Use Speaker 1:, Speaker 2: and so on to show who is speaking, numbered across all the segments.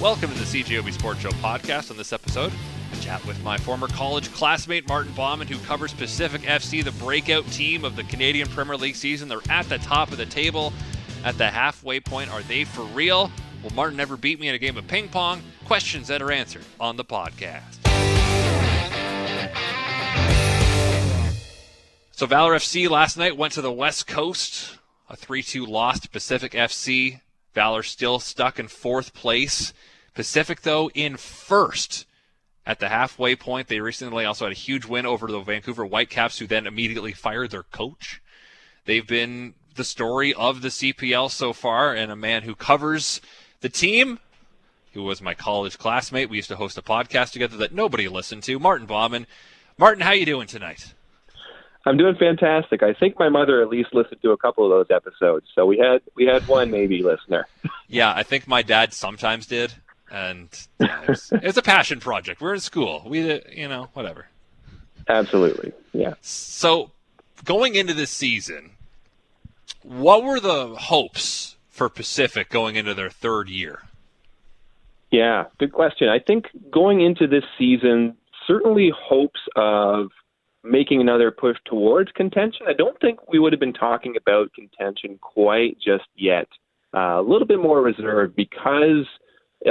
Speaker 1: Welcome to the CJOB Sports Show podcast. On this episode, I chat with my former college classmate Martin Bauman, who covers Pacific FC, the breakout team of the Canadian Premier League season. They're at the top of the table, at the halfway point. Are they for real? Will Martin ever beat me in a game of ping pong? Questions that are answered on the podcast. So Valor FC last night went to the West Coast, a 3-2 loss to Pacific FC. Valor still stuck in fourth place. Pacific, though, in first at the halfway point. They recently also had a huge win over the Vancouver Whitecaps, who then immediately fired their coach. They've been the story of the CPL so far, and a man who covers the team, who was my college classmate. We used to host a podcast together that nobody listened to. Martin Bauman. Martin, how you doing tonight?
Speaker 2: I'm doing fantastic. I think my mother at least listened to a couple of those episodes, so we had we had one maybe listener.
Speaker 1: yeah, I think my dad sometimes did and yeah, it's, it's a passion project. We're in school. We, you know, whatever.
Speaker 2: Absolutely, yeah.
Speaker 1: So, going into this season, what were the hopes for Pacific going into their third year?
Speaker 2: Yeah, good question. I think going into this season, certainly hopes of making another push towards contention. I don't think we would have been talking about contention quite just yet. Uh, a little bit more reserved because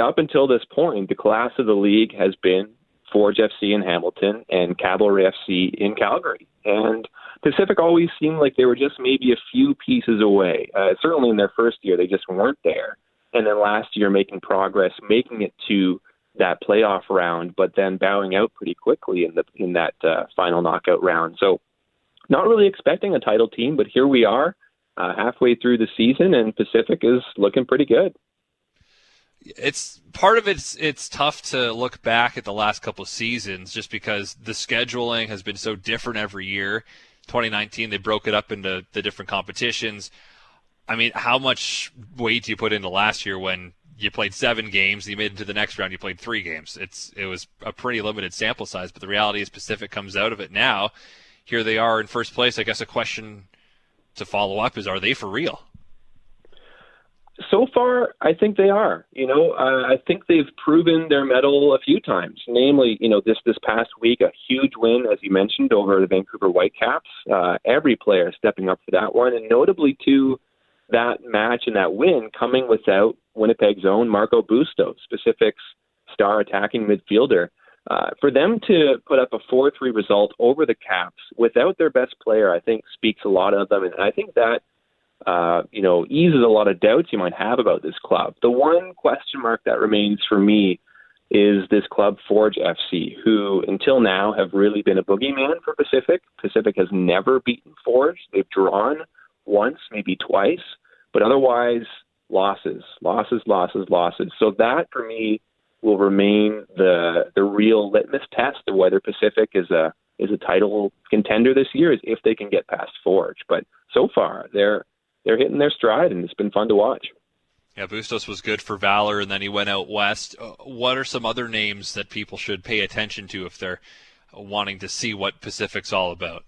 Speaker 2: up until this point, the class of the league has been Forge FC in Hamilton and Cavalry FC in Calgary. And Pacific always seemed like they were just maybe a few pieces away. Uh, certainly in their first year, they just weren't there. And then last year, making progress, making it to that playoff round, but then bowing out pretty quickly in the in that uh, final knockout round. So, not really expecting a title team, but here we are, uh, halfway through the season, and Pacific is looking pretty good
Speaker 1: it's part of it's it's tough to look back at the last couple of seasons just because the scheduling has been so different every year. 2019 they broke it up into the different competitions. I mean, how much weight do you put into last year when you played seven games, you made it to the next round, you played three games. It's it was a pretty limited sample size, but the reality is Pacific comes out of it now. Here they are in first place. I guess a question to follow up is: Are they for real?
Speaker 2: so far, I think they are. You know, uh, I think they've proven their mettle a few times. Namely, you know, this this past week, a huge win, as you mentioned, over the Vancouver Whitecaps. Uh, every player stepping up for that one, and notably too, that match and that win coming without Winnipeg's own Marco Bustos, Pacific's star attacking midfielder. Uh, for them to put up a 4 3 result over the Caps without their best player, I think speaks a lot of them. And I think that uh, you know, eases a lot of doubts you might have about this club. The one question mark that remains for me is this club Forge FC, who until now have really been a boogeyman for Pacific. Pacific has never beaten Forge. They've drawn once, maybe twice, but otherwise losses, losses, losses, losses. So that for me will remain the the real litmus test of whether Pacific is a is a title contender this year is if they can get past Forge. But so far they're they're hitting their stride, and it's been fun to watch.
Speaker 1: Yeah, Bustos was good for Valor, and then he went out west. Uh, what are some other names that people should pay attention to if they're wanting to see what Pacific's all about?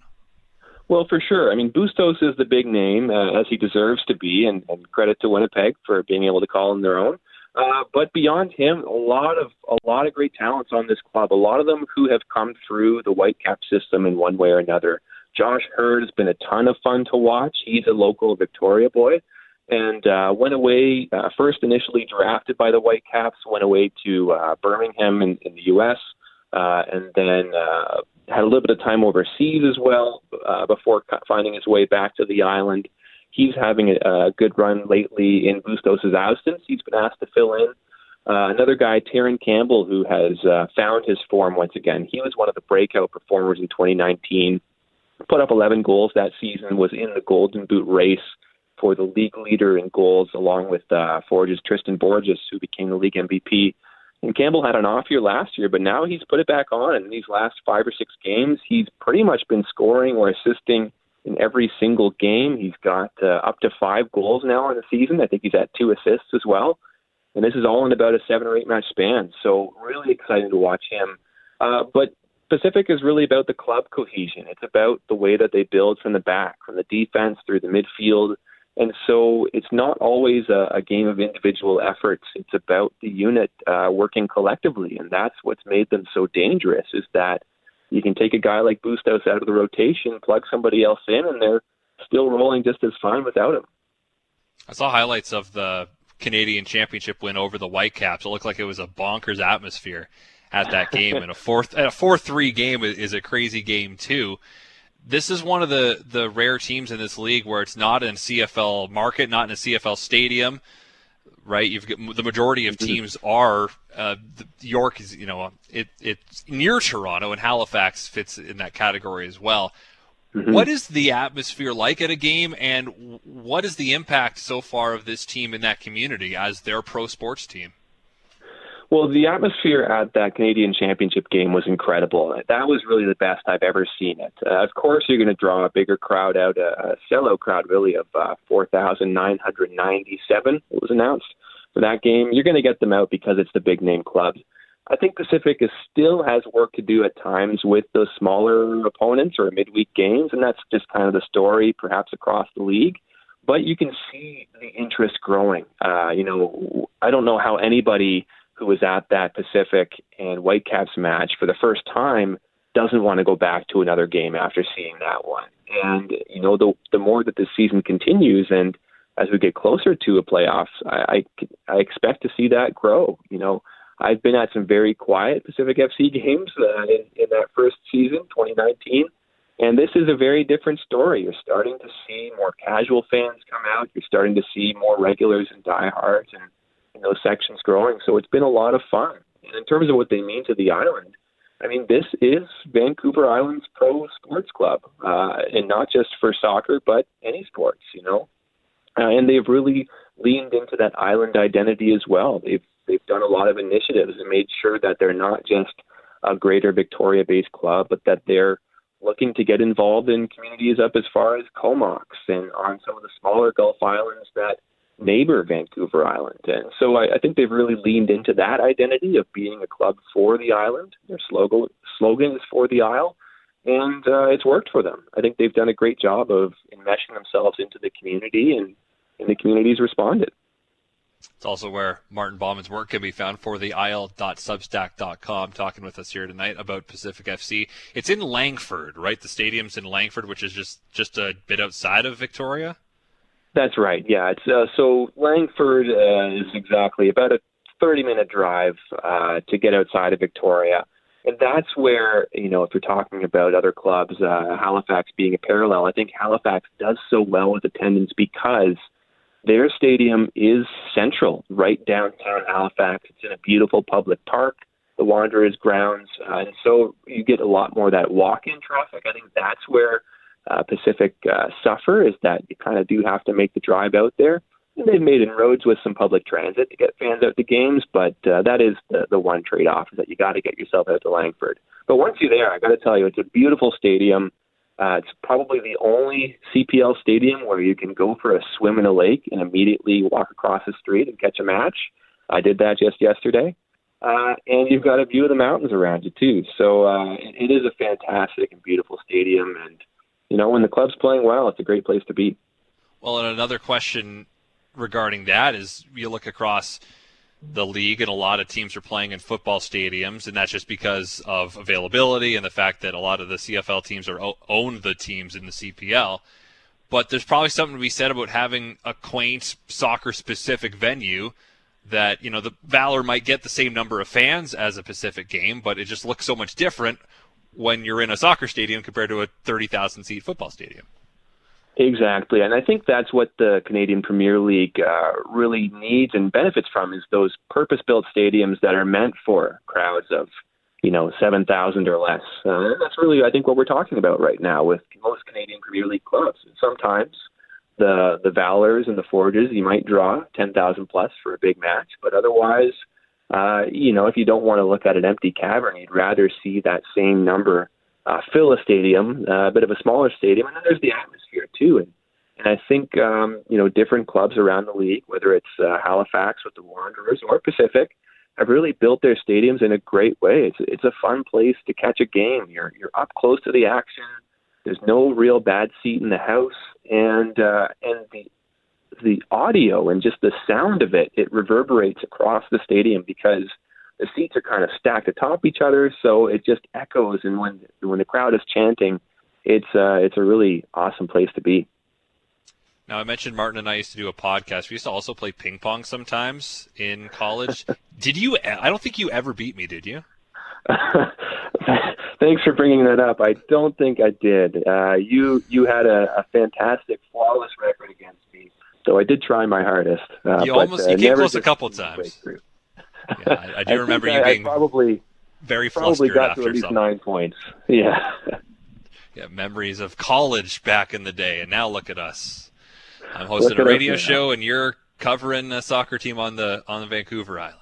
Speaker 2: Well, for sure. I mean, Bustos is the big name, uh, as he deserves to be, and, and credit to Winnipeg for being able to call him their own. Uh, but beyond him, a lot of a lot of great talents on this club. A lot of them who have come through the Whitecap system in one way or another. Josh Heard has been a ton of fun to watch. He's a local Victoria boy and uh, went away, uh, first initially drafted by the Whitecaps, went away to uh, Birmingham in, in the U.S., uh, and then uh, had a little bit of time overseas as well uh, before finding his way back to the island. He's having a, a good run lately in Bustos' absence. He's been asked to fill in. Uh, another guy, Terran Campbell, who has uh, found his form once again. He was one of the breakout performers in 2019 put up 11 goals that season, was in the Golden Boot race for the league leader in goals, along with uh, Forge's Tristan Borges, who became the league MVP. And Campbell had an off year last year, but now he's put it back on. And in these last five or six games, he's pretty much been scoring or assisting in every single game. He's got uh, up to five goals now in the season. I think he's at two assists as well. And this is all in about a seven or eight match span. So really excited to watch him. Uh, but Pacific is really about the club cohesion. It's about the way that they build from the back, from the defense through the midfield, And so it's not always a, a game of individual efforts. It's about the unit uh, working collectively, and that's what's made them so dangerous. Is that you can take a guy like Bustos out of the rotation, plug somebody else in, and they're still rolling just as fine without him.
Speaker 1: I saw highlights of the Canadian Championship win over the Whitecaps. It looked like it was a bonkers atmosphere at that game, and a fourth a four three game is a crazy game too. This is one of the the rare teams in this league where it's not in CFL market, not in a CFL stadium, right? You've got the majority of mm-hmm. teams are uh, York is you know it it's near Toronto and Halifax fits in that category as well. Mm-hmm. What is the atmosphere like at a game, and what is the impact so far of this team in that community as their pro sports team?
Speaker 2: Well, the atmosphere at that Canadian Championship game was incredible. That was really the best I've ever seen it. Uh, of course, you're going to draw a bigger crowd out, a, a sellout crowd, really, of uh, 4,997, it was announced for that game. You're going to get them out because it's the big name clubs. I think Pacific is still has work to do at times with those smaller opponents or midweek games, and that's just kind of the story, perhaps across the league. But you can see the interest growing. Uh, you know, I don't know how anybody who was at that Pacific and Whitecaps match for the first time doesn't want to go back to another game after seeing that one. And you know, the the more that the season continues, and as we get closer to a playoffs, I, I I expect to see that grow. You know I've been at some very quiet Pacific FC games uh, in, in that first season, 2019. And this is a very different story. You're starting to see more casual fans come out. You're starting to see more regulars and diehards and, and those sections growing. So it's been a lot of fun. And in terms of what they mean to the island, I mean, this is Vancouver Island's pro sports club, uh, and not just for soccer, but any sports, you know. Uh, and they've really leaned into that island identity as well. They've they've done a lot of initiatives and made sure that they're not just a greater Victoria based club, but that they're looking to get involved in communities up as far as Comox and on some of the smaller Gulf Islands that neighbor Vancouver Island. And so I, I think they've really leaned into that identity of being a club for the island. Their slogan, slogan is for the Isle. And uh, it's worked for them. I think they've done a great job of enmeshing themselves into the community, and, and the community's responded.
Speaker 1: It's also where Martin Bauman's work can be found for the isle.substack.com, talking with us here tonight about Pacific FC. It's in Langford, right? The stadium's in Langford, which is just, just a bit outside of Victoria?
Speaker 2: That's right, yeah. It's uh, So Langford uh, is exactly about a 30 minute drive uh, to get outside of Victoria. And that's where, you know, if you're talking about other clubs, uh, Halifax being a parallel, I think Halifax does so well with attendance because – their stadium is central, right downtown Halifax. It's in a beautiful public park, the Wanderers grounds, uh, and so you get a lot more of that walk-in traffic. I think that's where uh, Pacific uh, suffer is that you kind of do have to make the drive out there. And they've made inroads with some public transit to get fans out to games, but uh, that is the, the one trade-off is that you got to get yourself out to Langford. But once you're there, I got to tell you, it's a beautiful stadium. Uh, it's probably the only CPL stadium where you can go for a swim in a lake and immediately walk across the street and catch a match. I did that just yesterday. Uh, and you've got a view of the mountains around you too. So uh, it is a fantastic and beautiful stadium. And you know, when the club's playing well, it's a great place to be.
Speaker 1: Well, and another question regarding that is you look across the league, and a lot of teams are playing in football stadiums, and that's just because of availability and the fact that a lot of the CFL teams are own the teams in the CPL. But there's probably something to be said about having a quaint soccer-specific venue that you know the Valor might get the same number of fans as a Pacific game, but it just looks so much different when you're in a soccer stadium compared to a 30,000 seat football stadium.
Speaker 2: Exactly, and I think that's what the Canadian Premier League uh, really needs and benefits from is those purpose-built stadiums that are meant for crowds of, you know, seven thousand or less. Uh, that's really, I think, what we're talking about right now with most Canadian Premier League clubs. Sometimes the the Valors and the Forges, you might draw ten thousand plus for a big match, but otherwise, uh, you know, if you don't want to look at an empty cavern, you'd rather see that same number uh, fill a stadium, uh, a bit of a smaller stadium, and then there's the atmosphere too. And and I think um, you know different clubs around the league, whether it's uh, Halifax with the Wanderers or Pacific, have really built their stadiums in a great way. It's it's a fun place to catch a game. You're you're up close to the action. There's no real bad seat in the house, and uh, and the the audio and just the sound of it, it reverberates across the stadium because the seats are kind of stacked atop each other, so it just echoes. And when when the crowd is chanting, it's uh, it's a really awesome place to be.
Speaker 1: Now, I mentioned Martin and I used to do a podcast. We used to also play ping pong sometimes in college. did you? I don't think you ever beat me, did you?
Speaker 2: Thanks for bringing that up. I don't think I did. Uh, you you had a, a fantastic, flawless record against me, so I did try my hardest.
Speaker 1: Uh, you almost
Speaker 2: but,
Speaker 1: uh, you came close a couple times. yeah, I, I, do
Speaker 2: I
Speaker 1: remember you
Speaker 2: I,
Speaker 1: being
Speaker 2: probably
Speaker 1: very
Speaker 2: probably got
Speaker 1: after
Speaker 2: to at least
Speaker 1: something.
Speaker 2: nine points. Yeah.
Speaker 1: yeah, memories of college back in the day, and now look at us. I'm hosting
Speaker 2: Look
Speaker 1: a radio
Speaker 2: now.
Speaker 1: show, and you're covering a soccer team on the on the Vancouver Island.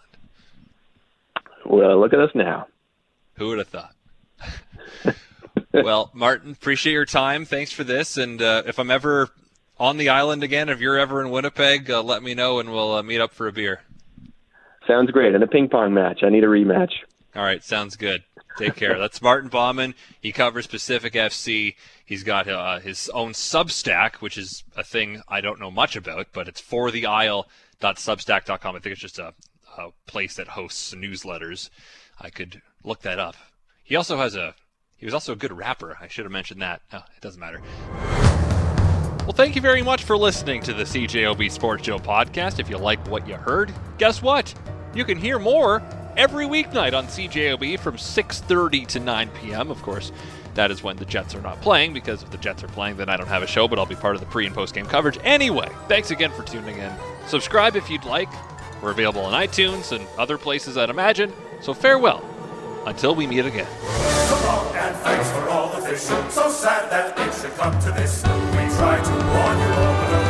Speaker 2: Well, look at us now.
Speaker 1: Who would have thought? well, Martin, appreciate your time. Thanks for this. And uh, if I'm ever on the island again, if you're ever in Winnipeg, uh, let me know and we'll uh, meet up for a beer.
Speaker 2: Sounds great. And a ping pong match. I need a rematch.
Speaker 1: All right, sounds good. Take care. That's Martin Bauman. He covers Pacific FC. He's got uh, his own Substack, which is a thing I don't know much about, but it's for the isle.substack.com. I think it's just a, a place that hosts newsletters. I could look that up. He also has a he was also a good rapper. I should have mentioned that. No, it doesn't matter. Well, thank you very much for listening to the CJOB Sports Show podcast. If you like what you heard, guess what? You can hear more every weeknight on CJOB from 6:30 to 9 p.m. Of course, that is when the Jets are not playing because if the Jets are playing, then I don't have a show, but I'll be part of the pre and post game coverage anyway. Thanks again for tuning in. Subscribe if you'd like. We're available on iTunes and other places I'd imagine. So farewell until we meet again.
Speaker 3: And thanks for all the fish. So sad that it should come to this. We try to warn you all, but